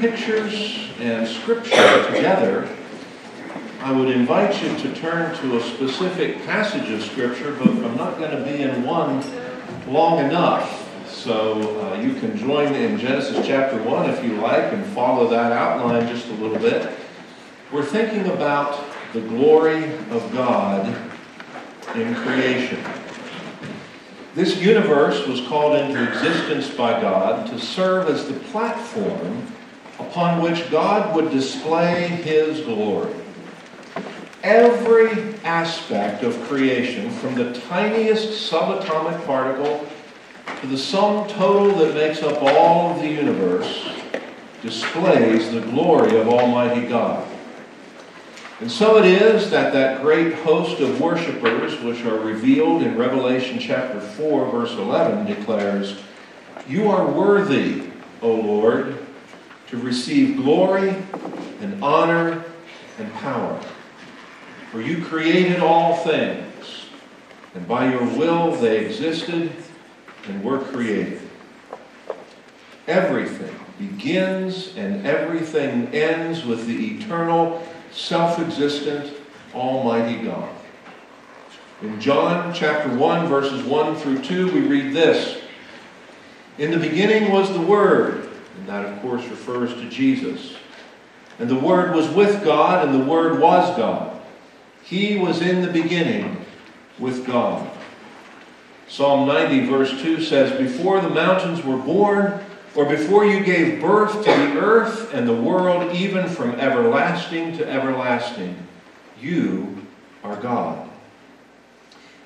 pictures and scripture together. I would invite you to turn to a specific passage of scripture, but I'm not going to be in one long enough. So uh, you can join in Genesis chapter 1 if you like and follow that outline just a little bit. We're thinking about the glory of God in creation. This universe was called into existence by God to serve as the platform upon which God would display His glory. Every aspect of creation, from the tiniest subatomic particle to the sum total that makes up all of the universe, displays the glory of Almighty God. And so it is that that great host of worshipers, which are revealed in Revelation chapter 4, verse 11, declares, You are worthy, O Lord, to receive glory and honor and power. For you created all things, and by your will they existed and were created. Everything begins and everything ends with the eternal self existent, Almighty God. In John chapter 1, verses 1 through 2, we read this In the beginning was the Word, that, of course, refers to Jesus. And the Word was with God, and the Word was God. He was in the beginning with God. Psalm 90, verse 2 says, Before the mountains were born, or before you gave birth to the earth and the world, even from everlasting to everlasting, you are God.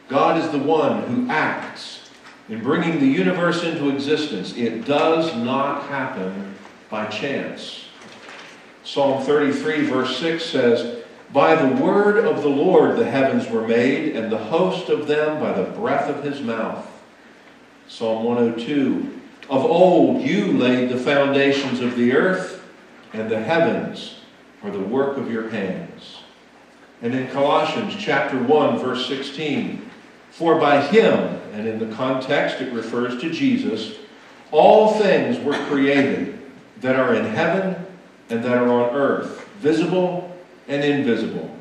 God is the one who acts in bringing the universe into existence. It does not happen by chance. Psalm 33, verse 6 says, By the word of the Lord the heavens were made, and the host of them by the breath of his mouth. Psalm 102, of old you laid the foundations of the earth, and the heavens are the work of your hands. And in Colossians chapter 1, verse 16, for by him, and in the context it refers to Jesus, all things were created that are in heaven and that are on earth, visible and invisible,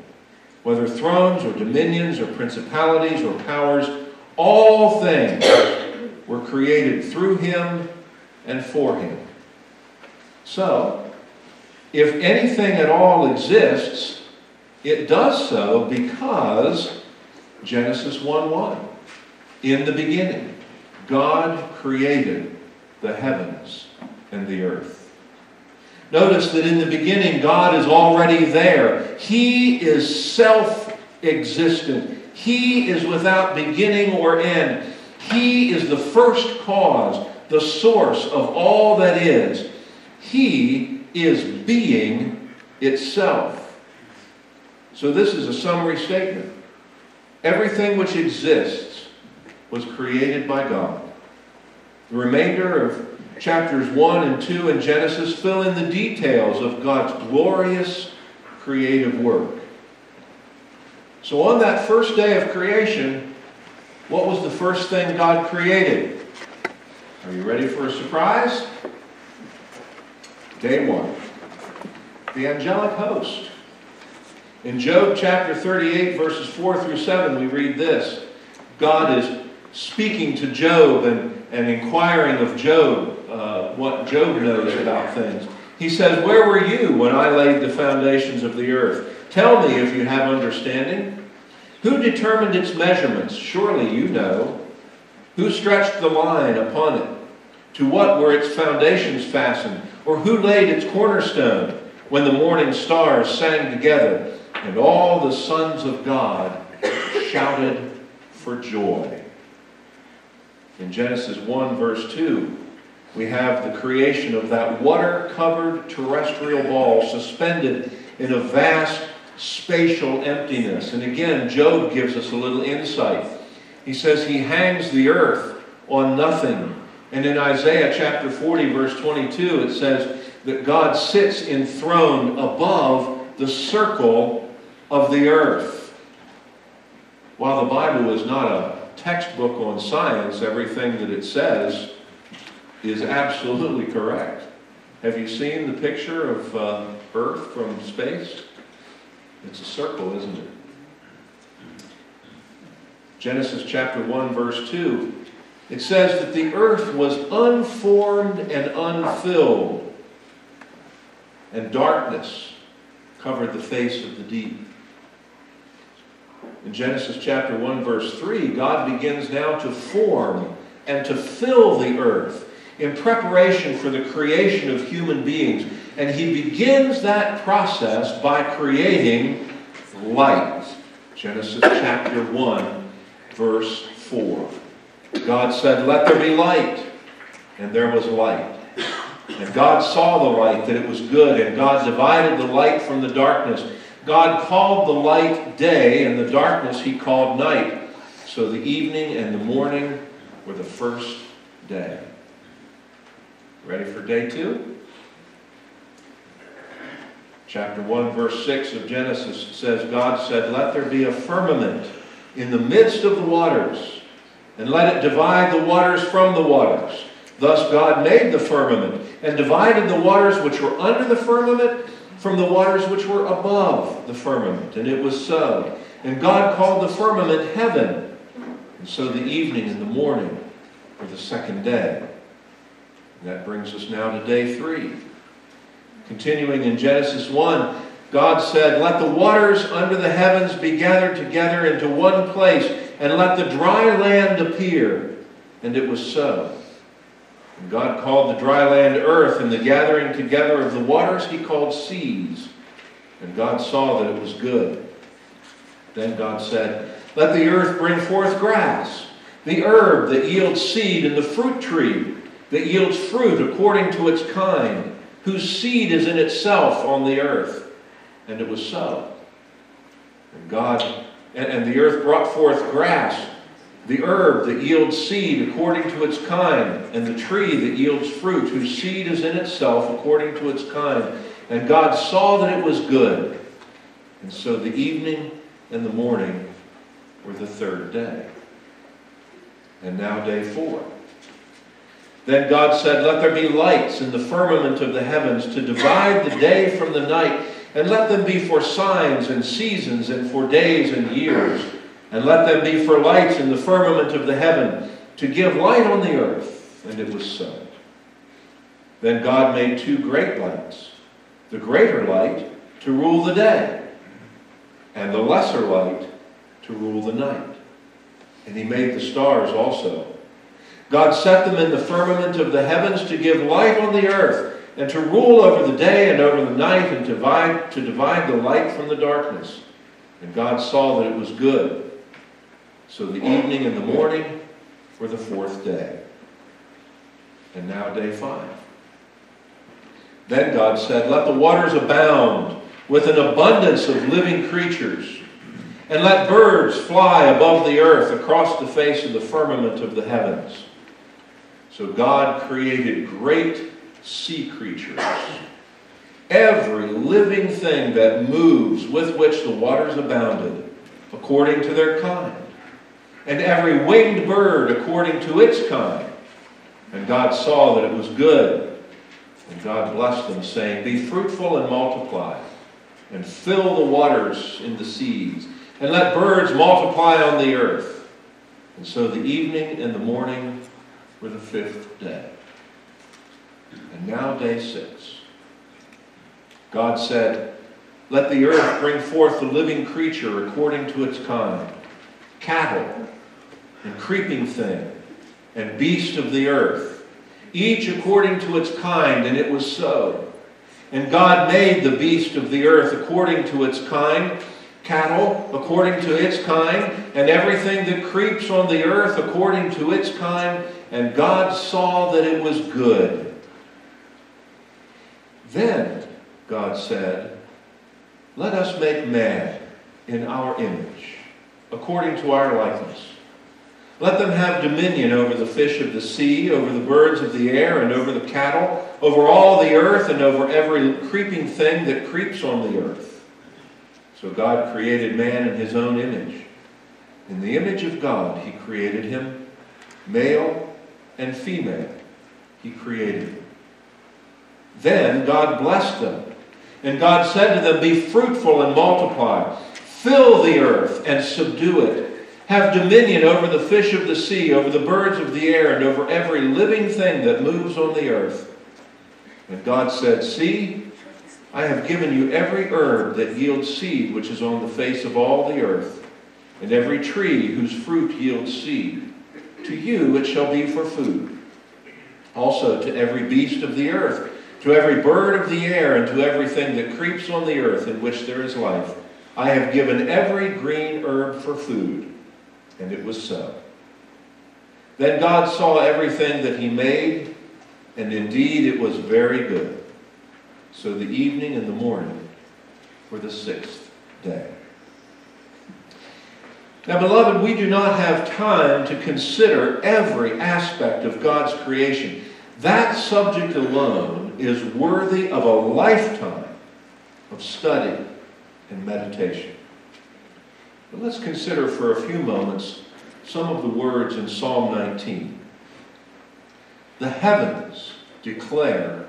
whether thrones or dominions or principalities or powers, all things were created through him and for him. So, if anything at all exists, it does so because Genesis 1 1. In the beginning, God created the heavens and the earth. Notice that in the beginning, God is already there. He is self existent, He is without beginning or end. He is the first cause, the source of all that is. He is being itself. So, this is a summary statement. Everything which exists was created by God. The remainder of chapters 1 and 2 in Genesis fill in the details of God's glorious creative work. So, on that first day of creation, what was the first thing God created? Are you ready for a surprise? Day one. The angelic host. In Job chapter 38, verses 4 through 7, we read this God is speaking to Job and, and inquiring of Job uh, what Job knows about things. He says, Where were you when I laid the foundations of the earth? Tell me if you have understanding. Who determined its measurements? Surely you know. Who stretched the line upon it? To what were its foundations fastened? Or who laid its cornerstone when the morning stars sang together and all the sons of God shouted for joy? In Genesis 1, verse 2, we have the creation of that water covered terrestrial ball suspended in a vast spatial emptiness. And again, Job gives us a little insight. He says he hangs the earth on nothing. And in Isaiah chapter 40, verse 22, it says that God sits enthroned above the circle of the earth. While the Bible is not a textbook on science, everything that it says is absolutely correct. Have you seen the picture of uh, Earth from space? It's a circle, isn't it? Genesis chapter 1, verse 2. It says that the earth was unformed and unfilled, and darkness covered the face of the deep. In Genesis chapter 1, verse 3, God begins now to form and to fill the earth in preparation for the creation of human beings. And he begins that process by creating light. Genesis chapter 1, verse 4. God said, Let there be light. And there was light. And God saw the light, that it was good, and God divided the light from the darkness. God called the light day, and the darkness he called night. So the evening and the morning were the first day. Ready for day two? Chapter 1, verse 6 of Genesis says, God said, Let there be a firmament in the midst of the waters, and let it divide the waters from the waters. Thus God made the firmament, and divided the waters which were under the firmament from the waters which were above the firmament. And it was so. And God called the firmament heaven. And so the evening and the morning were the second day. And that brings us now to day three. Continuing in Genesis 1, God said, Let the waters under the heavens be gathered together into one place, and let the dry land appear. And it was so. God called the dry land earth, and the gathering together of the waters he called seas. And God saw that it was good. Then God said, Let the earth bring forth grass, the herb that yields seed, and the fruit tree that yields fruit according to its kind, whose seed is in itself on the earth. And it was so. And God, and the earth brought forth grass, the herb that yields seed according to its kind, and the tree that yields fruit, whose seed is in itself according to its kind. And God saw that it was good. And so the evening and the morning were the third day. And now day four. Then God said, Let there be lights in the firmament of the heavens to divide the day from the night, and let them be for signs and seasons and for days and years. And let them be for lights in the firmament of the heaven to give light on the earth. And it was so. Then God made two great lights the greater light to rule the day, and the lesser light to rule the night. And he made the stars also. God set them in the firmament of the heavens to give light on the earth, and to rule over the day and over the night, and divide, to divide the light from the darkness. And God saw that it was good. So the evening and the morning were the fourth day. And now day five. Then God said, Let the waters abound with an abundance of living creatures, and let birds fly above the earth across the face of the firmament of the heavens. So God created great sea creatures. Every living thing that moves with which the waters abounded, according to their kind. And every winged bird according to its kind. And God saw that it was good. And God blessed them, saying, Be fruitful and multiply, and fill the waters in the seas, and let birds multiply on the earth. And so the evening and the morning were the fifth day. And now day six. God said, Let the earth bring forth the living creature according to its kind, cattle and creeping thing and beast of the earth, each according to its kind, and it was so. And God made the beast of the earth according to its kind, cattle according to its kind, and everything that creeps on the earth according to its kind, and God saw that it was good. Then God said, Let us make man in our image, according to our likeness. Let them have dominion over the fish of the sea, over the birds of the air, and over the cattle, over all the earth, and over every creeping thing that creeps on the earth. So God created man in his own image. In the image of God, he created him, male and female. he created them. Then God blessed them. And God said to them, Be fruitful and multiply. Fill the earth and subdue it. Have dominion over the fish of the sea, over the birds of the air, and over every living thing that moves on the earth. And God said, See, I have given you every herb that yields seed which is on the face of all the earth, and every tree whose fruit yields seed. To you it shall be for food. Also to every beast of the earth to every bird of the air and to everything that creeps on the earth in which there is life, I have given every green herb for food. And it was so. Then God saw everything that he made, and indeed it was very good. So the evening and the morning were the sixth day. Now, beloved, we do not have time to consider every aspect of God's creation. That subject alone is worthy of a lifetime of study and meditation. But let's consider for a few moments some of the words in Psalm 19. The heavens declare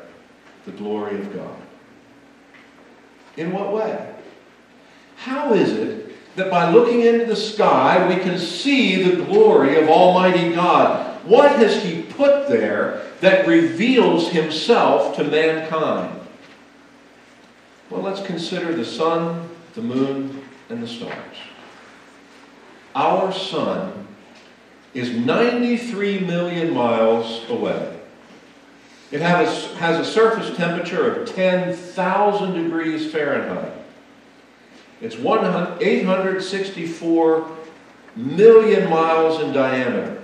the glory of God. In what way? How is it that by looking into the sky we can see the glory of Almighty God? What has He put there that reveals himself to mankind. Well, let's consider the sun, the moon, and the stars. Our sun is 93 million miles away. It has has a surface temperature of 10,000 degrees Fahrenheit. It's 864 million miles in diameter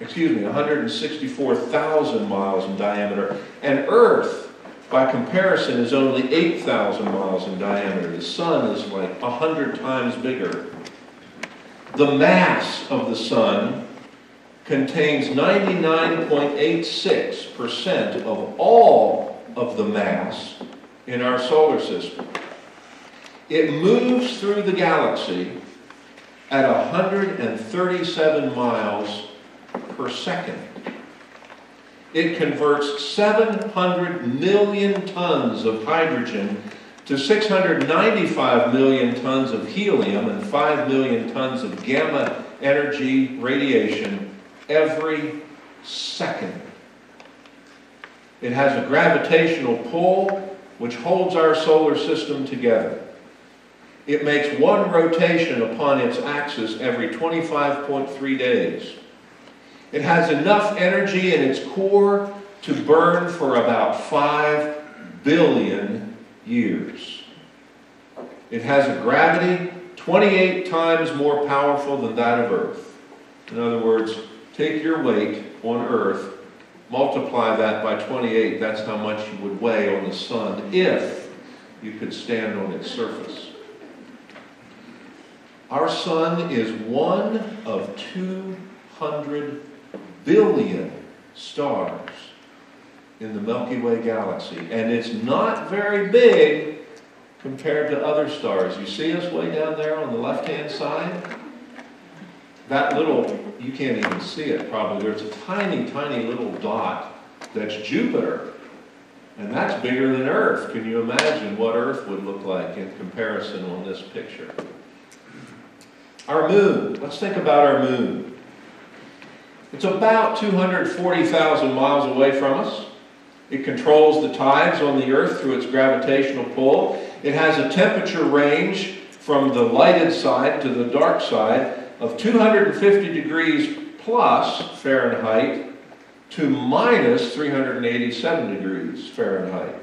excuse me, 164,000 miles in diameter. And Earth, by comparison, is only 8,000 miles in diameter. The Sun is like 100 times bigger. The mass of the Sun contains 99.86% of all of the mass in our solar system. It moves through the galaxy at 137 miles per second. It converts 700 million tons of hydrogen to 695 million tons of helium and 5 million tons of gamma energy radiation every second. It has a gravitational pull which holds our solar system together. It makes one rotation upon its axis every 25.3 days. It has enough energy in its core to burn for about 5 billion years. It has a gravity 28 times more powerful than that of Earth. In other words, take your weight on Earth, multiply that by 28, that's how much you would weigh on the sun if you could stand on its surface. Our sun is one of 200 billion stars in the Milky Way galaxy. And it's not very big compared to other stars. You see us way down there on the left-hand side? That little, you can't even see it probably. There's a tiny, tiny little dot that's Jupiter. And that's bigger than Earth. Can you imagine what Earth would look like in comparison on this picture? Our moon. Let's think about our moon. It's about 240,000 miles away from us. It controls the tides on the earth through its gravitational pull. It has a temperature range from the lighted side to the dark side of 250 degrees plus Fahrenheit to minus 387 degrees Fahrenheit.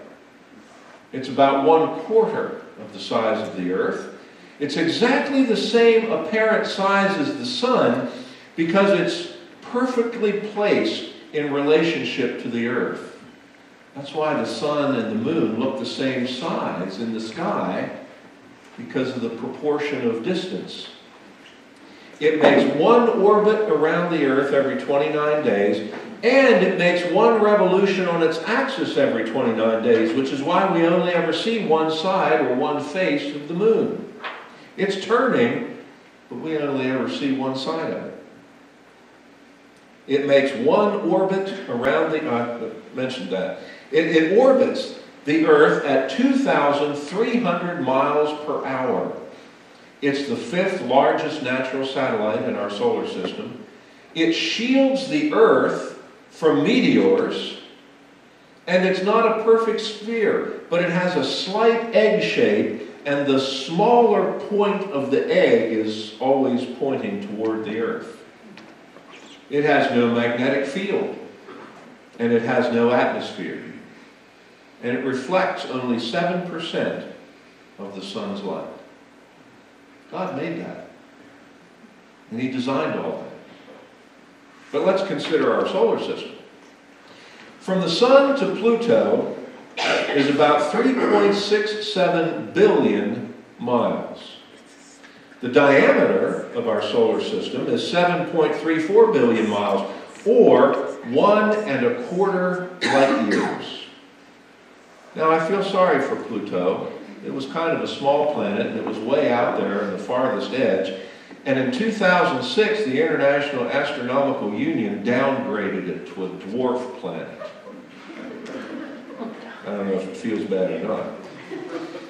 It's about one quarter of the size of the earth. It's exactly the same apparent size as the sun because it's perfectly placed in relationship to the earth. That's why the sun and the moon look the same size in the sky because of the proportion of distance. It makes one orbit around the earth every 29 days, and it makes one revolution on its axis every 29 days, which is why we only ever see one side or one face of the moon. It's turning, but we only ever see one side of it. It makes one orbit around the, I mentioned that. It, it orbits the Earth at 2,300 miles per hour. It's the fifth largest natural satellite in our solar system. It shields the Earth from meteors, and it's not a perfect sphere, but it has a slight egg shape, and the smaller point of the egg is always pointing toward the Earth. It has no magnetic field, and it has no atmosphere. And it reflects only 7% of the sun's light. God made that. And He designed all that. But let's consider our solar system. From the Sun to Pluto is about 3.67 billion miles. The diameter of our solar system is 7.34 billion miles, or one and a quarter light years. Now, I feel sorry for Pluto. It was kind of a small planet, and it was way out there in the farthest edge. And in 2006, the International Astronomical Union downgraded it to a dwarf planet. I don't know if it feels bad or not.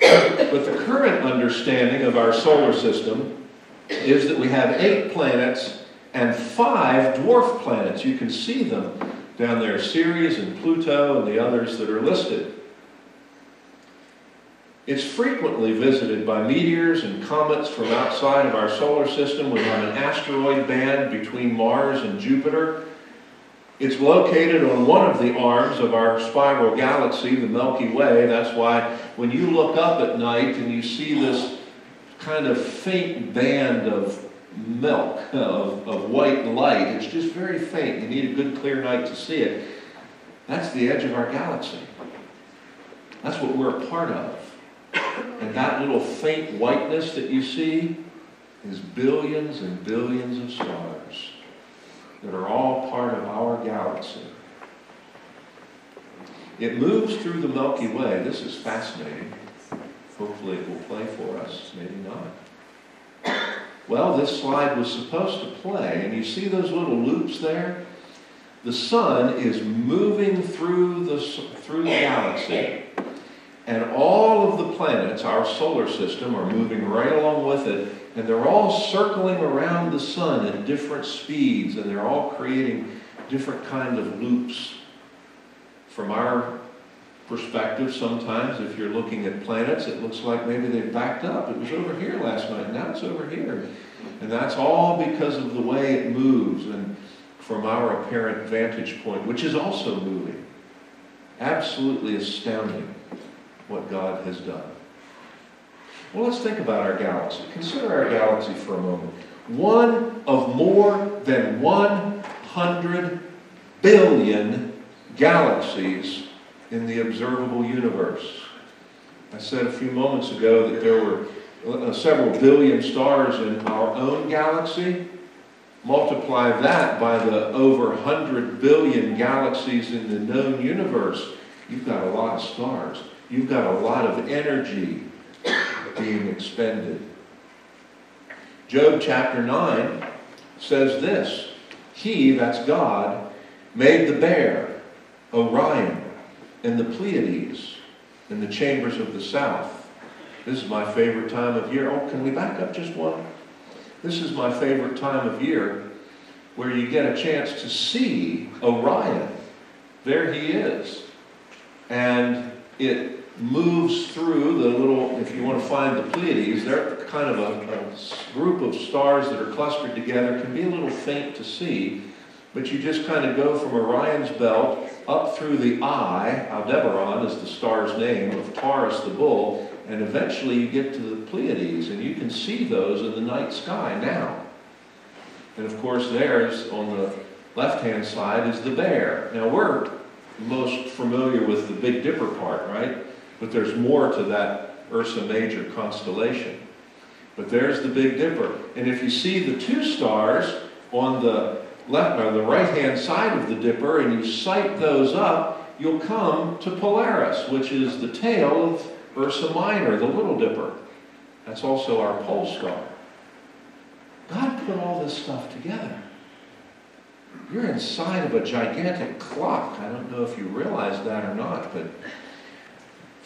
But the current understanding of our solar system is that we have eight planets and five dwarf planets. You can see them down there Ceres and Pluto and the others that are listed. It's frequently visited by meteors and comets from outside of our solar system. We have an asteroid band between Mars and Jupiter. It's located on one of the arms of our spiral galaxy, the Milky Way. That's why when you look up at night and you see this kind of faint band of milk, of, of white light, it's just very faint. You need a good clear night to see it. That's the edge of our galaxy. That's what we're a part of. And that little faint whiteness that you see is billions and billions of stars that are all part of our galaxy. It moves through the Milky Way. This is fascinating. Hopefully it will play for us, maybe not. Well, this slide was supposed to play, and you see those little loops there? The sun is moving through the, through the galaxy, and all of the planets, our solar system, are moving right along with it, and they're all circling around the sun at different speeds, and they're all creating different kind of loops. From our perspective, sometimes if you're looking at planets, it looks like maybe they backed up. It was over here last night, now it's over here. And that's all because of the way it moves and from our apparent vantage point, which is also moving. Absolutely astounding what God has done. Well, let's think about our galaxy. Consider our galaxy for a moment. One of more than 100 billion galaxies in the observable universe. I said a few moments ago that there were uh, several billion stars in our own galaxy. Multiply that by the over 100 billion galaxies in the known universe. You've got a lot of stars. You've got a lot of energy being expended. Job chapter 9 says this He, that's God, made the bear, Orion, and the Pleiades, in the chambers of the south. This is my favorite time of year. Oh, can we back up just one? This is my favorite time of year where you get a chance to see Orion. There he is. And it moves through the little, if you want to find the Pleiades, they're kind of a, a, group of stars that are clustered together, can be a little faint to see, but you just kind of go from Orion's belt up through the eye, Aldebaran is the star's name, of Taurus the bull, and eventually you get to the Pleiades, and you can see those in the night sky now. And of course, there's on the left-hand side is the bear. Now we're most familiar with the Big Dipper part, right? But there's more to that Ursa Major constellation. But there's the Big Dipper. And if you see the two stars on the left or the right-hand side of the Dipper and you sight those up, you'll come to Polaris, which is the tail of Ursa Minor, the Little Dipper. That's also our pole star. God put all this stuff together. You're inside of a gigantic clock. I don't know if you realize that or not, but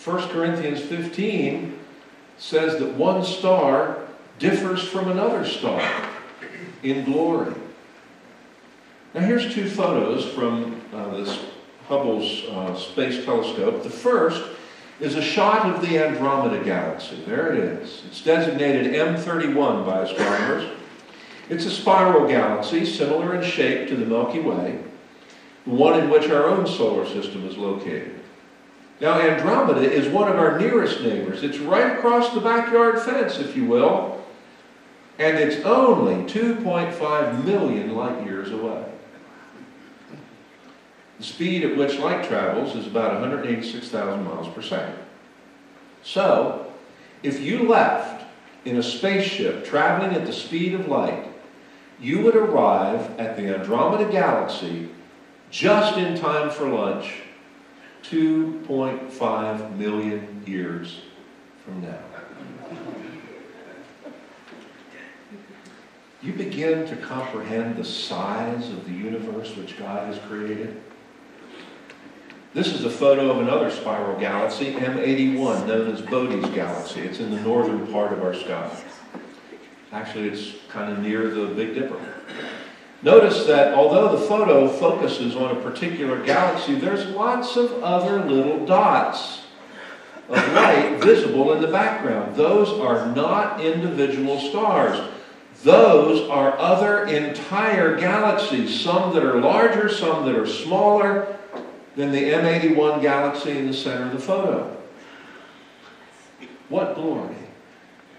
1 Corinthians 15 says that one star differs from another star in glory. Now, here's two photos from uh, this Hubble's uh, Space Telescope. The first is a shot of the Andromeda Galaxy. There it is. It's designated M31 by astronomers. It's a spiral galaxy similar in shape to the Milky Way, the one in which our own solar system is located. Now, Andromeda is one of our nearest neighbors. It's right across the backyard fence, if you will, and it's only 2.5 million light years away. The speed at which light travels is about 186,000 miles per second. So, if you left in a spaceship traveling at the speed of light, you would arrive at the Andromeda Galaxy just in time for lunch 2.5 million years from now. You begin to comprehend the size of the universe which God has created. This is a photo of another spiral galaxy, M81, known as Bode's galaxy. It's in the northern part of our sky. Actually, it's kind of near the Big Dipper. Notice that although the photo focuses on a particular galaxy, there's lots of other little dots of light visible in the background. Those are not individual stars. Those are other entire galaxies, some that are larger, some that are smaller, than the M81 galaxy in the center of the photo. What glory,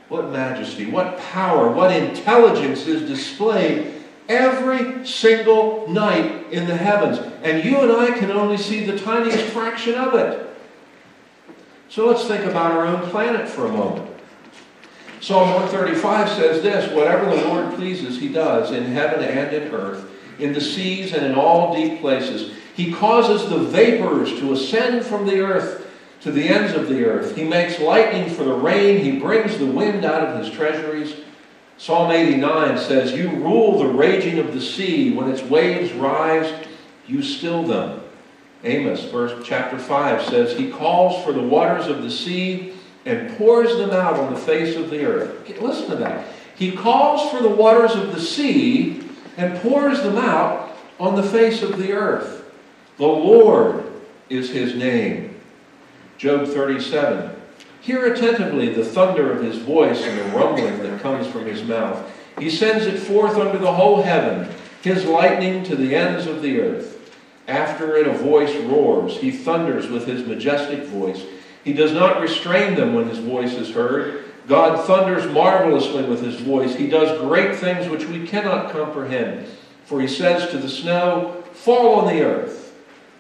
what majesty, what power, what intelligence is displayed every single night in the heavens. And you and I can only see the tiniest fraction of it. So let's think about our own planet for a moment. Psalm 135 says this Whatever the Lord pleases, he does in heaven and in earth, in the seas and in all deep places. He causes the vapors to ascend from the earth to the ends of the earth. He makes lightning for the rain. He brings the wind out of his treasuries. Psalm 89 says, You rule the raging of the sea. When its waves rise, you still them. Amos, verse chapter 5, says, He calls for the waters of the sea and pours them out on the face of the earth. Listen to that. He calls for the waters of the sea and pours them out on the face of the earth. The Lord is his name. Job 37. Hear attentively the thunder of his voice and the rumbling that comes from his mouth. He sends it forth under the whole heaven, his lightning to the ends of the earth. After it a voice roars. He thunders with his majestic voice. He does not restrain them when his voice is heard. God thunders marvelously with his voice. He does great things which we cannot comprehend. For he says to the snow, Fall on the earth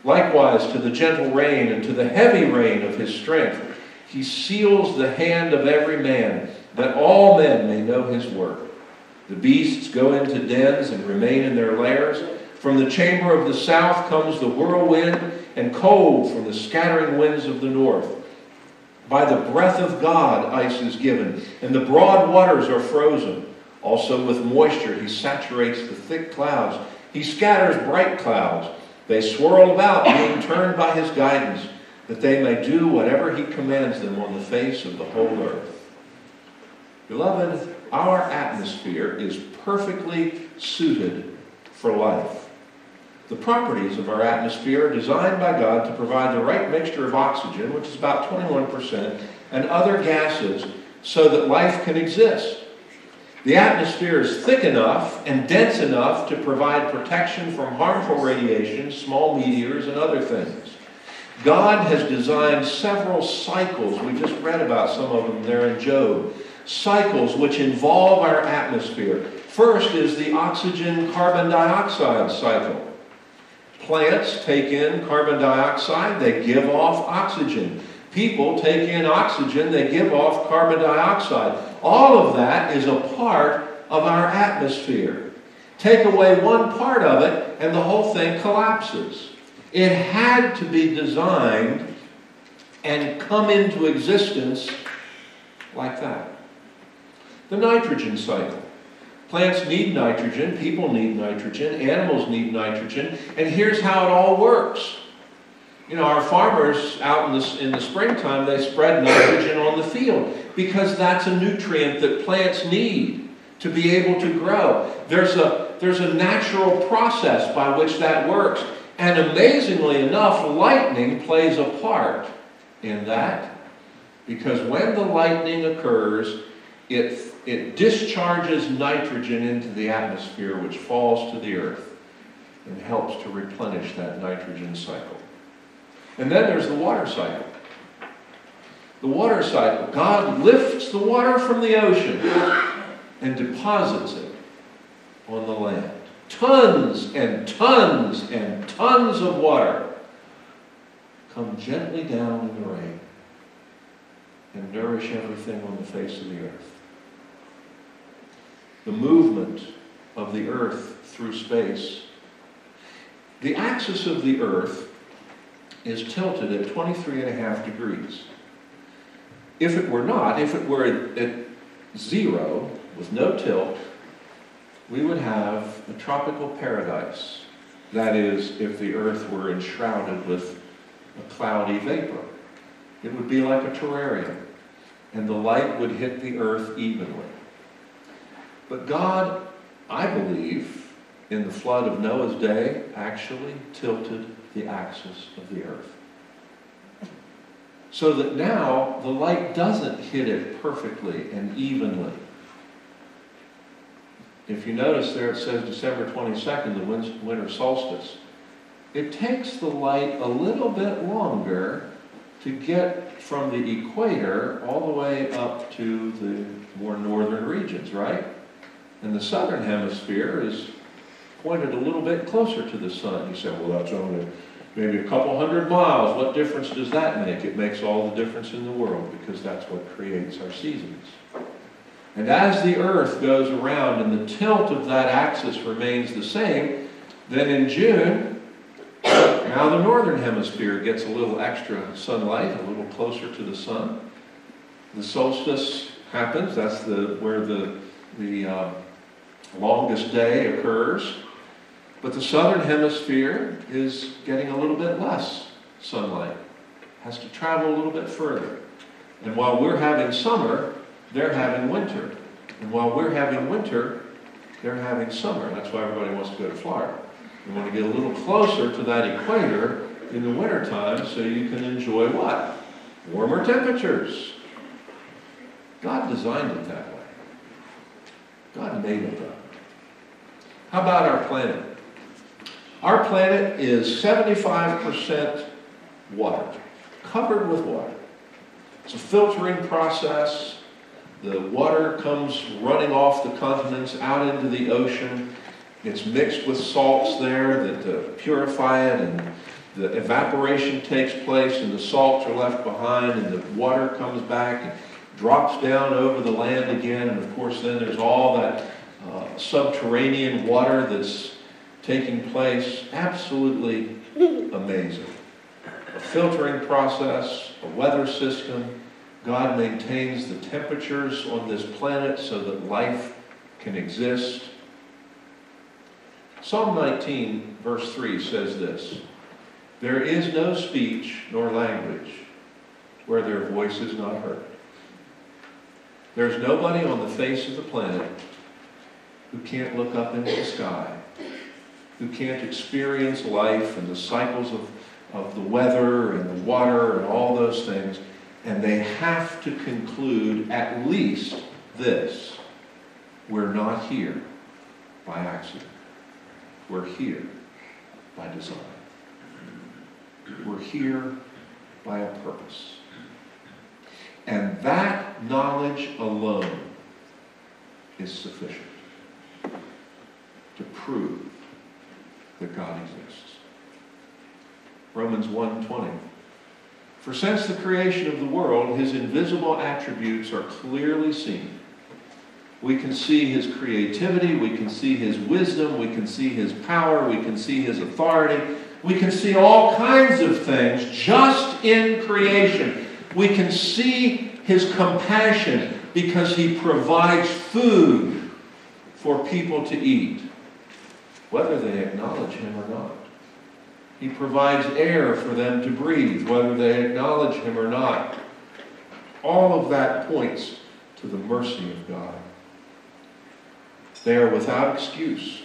Likewise, to the gentle rain and to the heavy rain of his strength, he seals the hand of every man, that all men may know his work. The beasts go into dens and remain in their lairs. From the chamber of the south comes the whirlwind, and cold from the scattering winds of the north. By the breath of God, ice is given, and the broad waters are frozen. Also, with moisture, he saturates the thick clouds. He scatters bright clouds. They swirl about, being turned by his guidance, that they may do whatever he commands them on the face of the whole earth. Beloved, our atmosphere is perfectly suited for life. The properties of our atmosphere are designed by God to provide the right mixture of oxygen, which is about 21%, and other gases so that life can exist. The atmosphere is thick enough and dense enough to provide protection from harmful radiation, small meteors, and other things. God has designed several cycles. We just read about some of them there in Job. Cycles which involve our atmosphere. First is the oxygen carbon dioxide cycle. Plants take in carbon dioxide, they give off oxygen. People take in oxygen, they give off carbon dioxide. All of that is a part of our atmosphere. Take away one part of it, and the whole thing collapses. It had to be designed and come into existence like that. The nitrogen cycle. Plants need nitrogen, people need nitrogen, animals need nitrogen, and here's how it all works. You know, our farmers out in the, in the springtime, they spread nitrogen on the field because that's a nutrient that plants need to be able to grow. There's a, there's a natural process by which that works. And amazingly enough, lightning plays a part in that because when the lightning occurs, it, it discharges nitrogen into the atmosphere, which falls to the earth and helps to replenish that nitrogen cycle. And then there's the water cycle. The water cycle. God lifts the water from the ocean and deposits it on the land. Tons and tons and tons of water come gently down in the rain and nourish everything on the face of the earth. The movement of the earth through space. The axis of the earth is tilted at 23 and a half degrees. If it were not, if it were at zero, with no tilt, we would have a tropical paradise. That is, if the earth were enshrouded with a cloudy vapor. It would be like a terrarium, and the light would hit the earth evenly. But God, I believe, in the flood of Noah's day, actually tilted the axis of the earth. So that now the light doesn't hit it perfectly and evenly. If you notice there it says December 22nd, the winter solstice. It takes the light a little bit longer to get from the equator all the way up to the more northern regions, right? And the southern hemisphere is pointed a little bit closer to the sun. You say, well, that's only maybe a couple hundred miles. What difference does that make? It makes all the difference in the world because that's what creates our seasons. And as the earth goes around and the tilt of that axis remains the same, then in June, now the northern hemisphere gets a little extra sunlight, a little closer to the sun. The solstice happens. That's the where the the uh, longest day occurs. But the southern hemisphere is getting a little bit less sunlight, has to travel a little bit further. And while we're having summer, they're having winter. And while we're having winter, they're having summer. That's why everybody wants to go to Florida. You want to get a little closer to that equator in the wintertime so you can enjoy what? Warmer temperatures. God designed it that way. God made it that way. How about our planet? Our planet is 75% water, covered with water. It's a filtering process. The water comes running off the continents out into the ocean. It's mixed with salts there that uh, purify it, and the evaporation takes place, and the salts are left behind, and the water comes back and drops down over the land again. And of course, then there's all that uh, subterranean water that's taking place. Absolutely amazing. A filtering process, a weather system. God maintains the temperatures on this planet so that life can exist. Psalm 19, verse 3 says this There is no speech nor language where their voice is not heard. There's nobody on the face of the planet who can't look up into the sky who can't experience life and the cycles of, of the weather and the water and all those things. And they have to conclude at least this we're not here by accident, we're here by design. We're here by a purpose. And that knowledge alone is sufficient to prove that God exists. Romans 1:20. For since the creation of the world, his invisible attributes are clearly seen. We can see his creativity, we can see his wisdom, we can see his power, we can see his authority, we can see all kinds of things just in creation. We can see his compassion because he provides food for people to eat, whether they acknowledge him or not. He provides air for them to breathe, whether they acknowledge him or not. All of that points to the mercy of God. They are without excuse.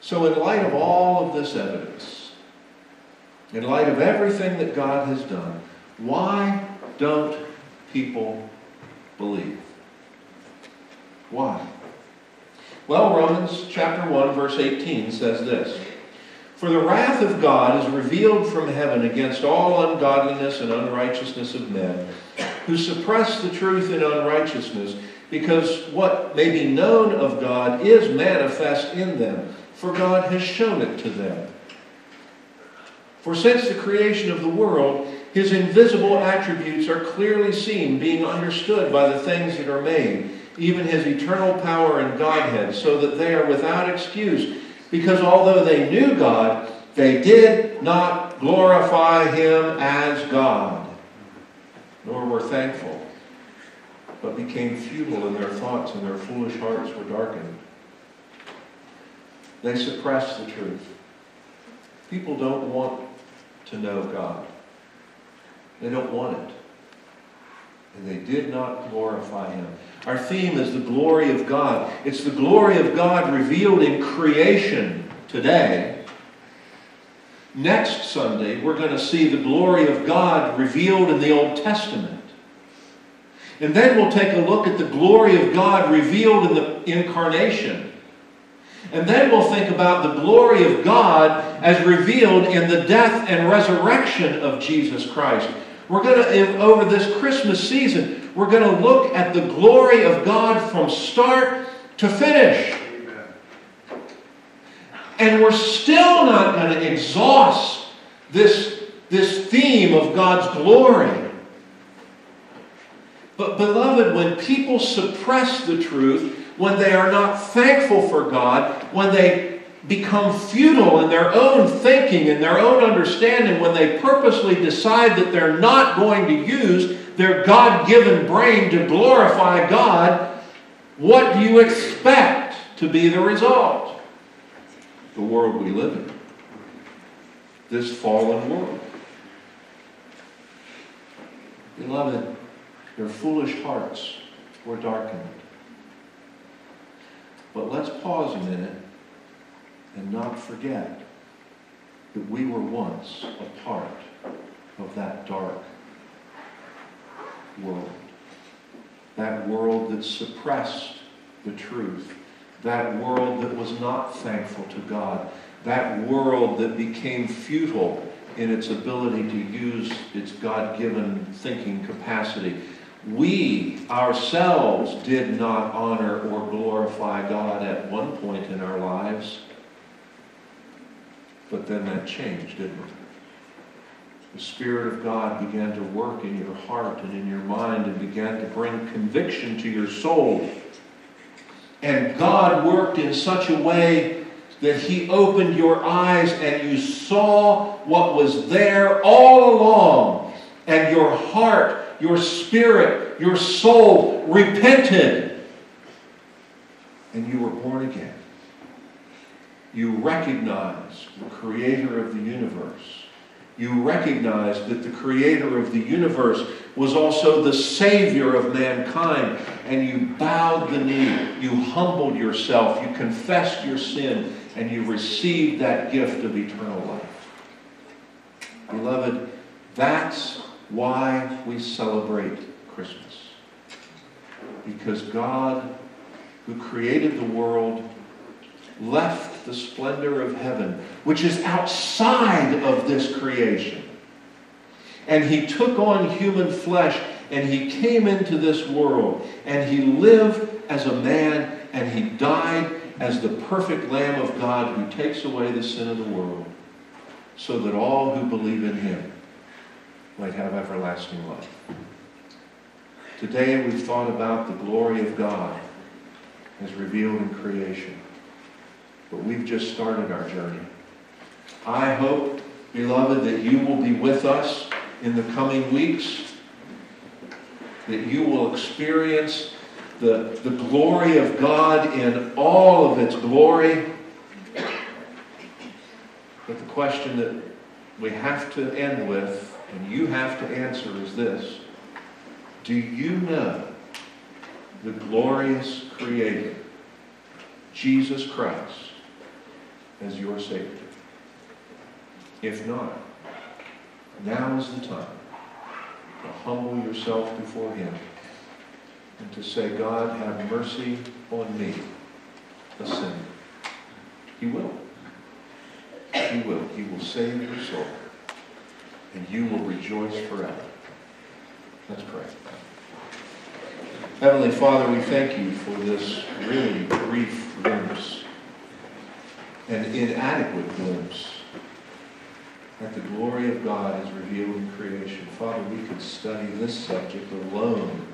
So, in light of all of this evidence, in light of everything that God has done, why don't people believe? Why? Well, Romans chapter 1, verse 18 says this For the wrath of God is revealed from heaven against all ungodliness and unrighteousness of men, who suppress the truth in unrighteousness, because what may be known of God is manifest in them, for God has shown it to them. For since the creation of the world, his invisible attributes are clearly seen, being understood by the things that are made even his eternal power and Godhead, so that they are without excuse, because although they knew God, they did not glorify him as God, nor were thankful, but became futile in their thoughts, and their foolish hearts were darkened. They suppressed the truth. People don't want to know God. They don't want it. And they did not glorify him. Our theme is the glory of God. It's the glory of God revealed in creation today. Next Sunday, we're going to see the glory of God revealed in the Old Testament. And then we'll take a look at the glory of God revealed in the incarnation. And then we'll think about the glory of God as revealed in the death and resurrection of Jesus Christ. We're going to, over this Christmas season, we're going to look at the glory of God from start to finish. And we're still not going to exhaust this, this theme of God's glory. But, beloved, when people suppress the truth, when they are not thankful for God, when they become futile in their own thinking and their own understanding when they purposely decide that they're not going to use their God given brain to glorify God, what do you expect to be the result? The world we live in. This fallen world. Beloved, their foolish hearts were darkened. But let's pause a minute and not forget that we were once a part of that dark world. That world that suppressed the truth. That world that was not thankful to God. That world that became futile in its ability to use its God given thinking capacity. We ourselves did not honor or glorify God at one point in our lives. But then that changed, didn't it? The Spirit of God began to work in your heart and in your mind and began to bring conviction to your soul. And God worked in such a way that He opened your eyes and you saw what was there all along. And your heart, your spirit, your soul repented. And you were born again you recognize the creator of the universe. You recognize that the creator of the universe was also the savior of mankind. And you bowed the knee. You humbled yourself. You confessed your sin. And you received that gift of eternal life. Beloved, that's why we celebrate Christmas. Because God, who created the world, left the splendor of heaven, which is outside of this creation. And he took on human flesh and he came into this world and he lived as a man and he died as the perfect Lamb of God who takes away the sin of the world so that all who believe in him might have everlasting life. Today we've thought about the glory of God as revealed in creation. But we've just started our journey. I hope, beloved, that you will be with us in the coming weeks, that you will experience the, the glory of God in all of its glory. But the question that we have to end with, and you have to answer, is this Do you know the glorious Creator, Jesus Christ, as your Savior? If not, now is the time to humble yourself before Him and to say, God, have mercy on me, a sinner. He will. He will. He will save your soul. And you will rejoice forever. Let's pray. Heavenly Father, we thank you for this really brief glimpse, an inadequate glimpse at the glory of God as revealed in creation. Father, we could study this subject alone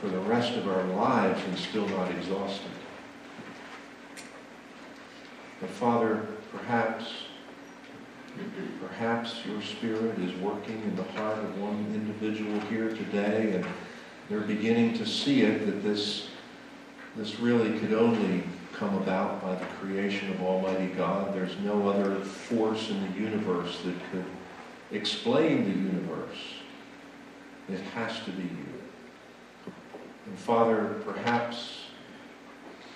for the rest of our lives and still not exhaust it. But Father, perhaps, perhaps your Spirit is working in the heart of one individual here today and they're beginning to see it that this, this really could only come about by the creation of Almighty God. There's no other force in the universe that could explain the universe. It has to be you. And Father, perhaps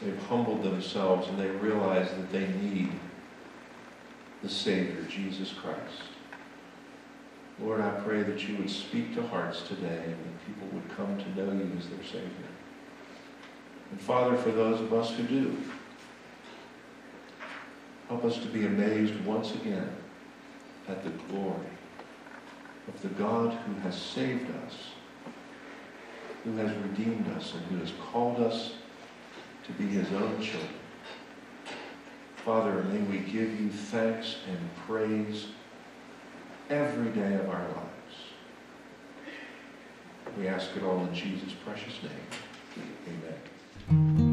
they've humbled themselves and they realize that they need the Savior, Jesus Christ. Lord, I pray that you would speak to hearts today and that people would come to know you as their Savior. And Father, for those of us who do, help us to be amazed once again at the glory of the God who has saved us, who has redeemed us, and who has called us to be his own children. Father, may we give you thanks and praise every day of our lives. We ask it all in Jesus' precious name. Amen. Thank you.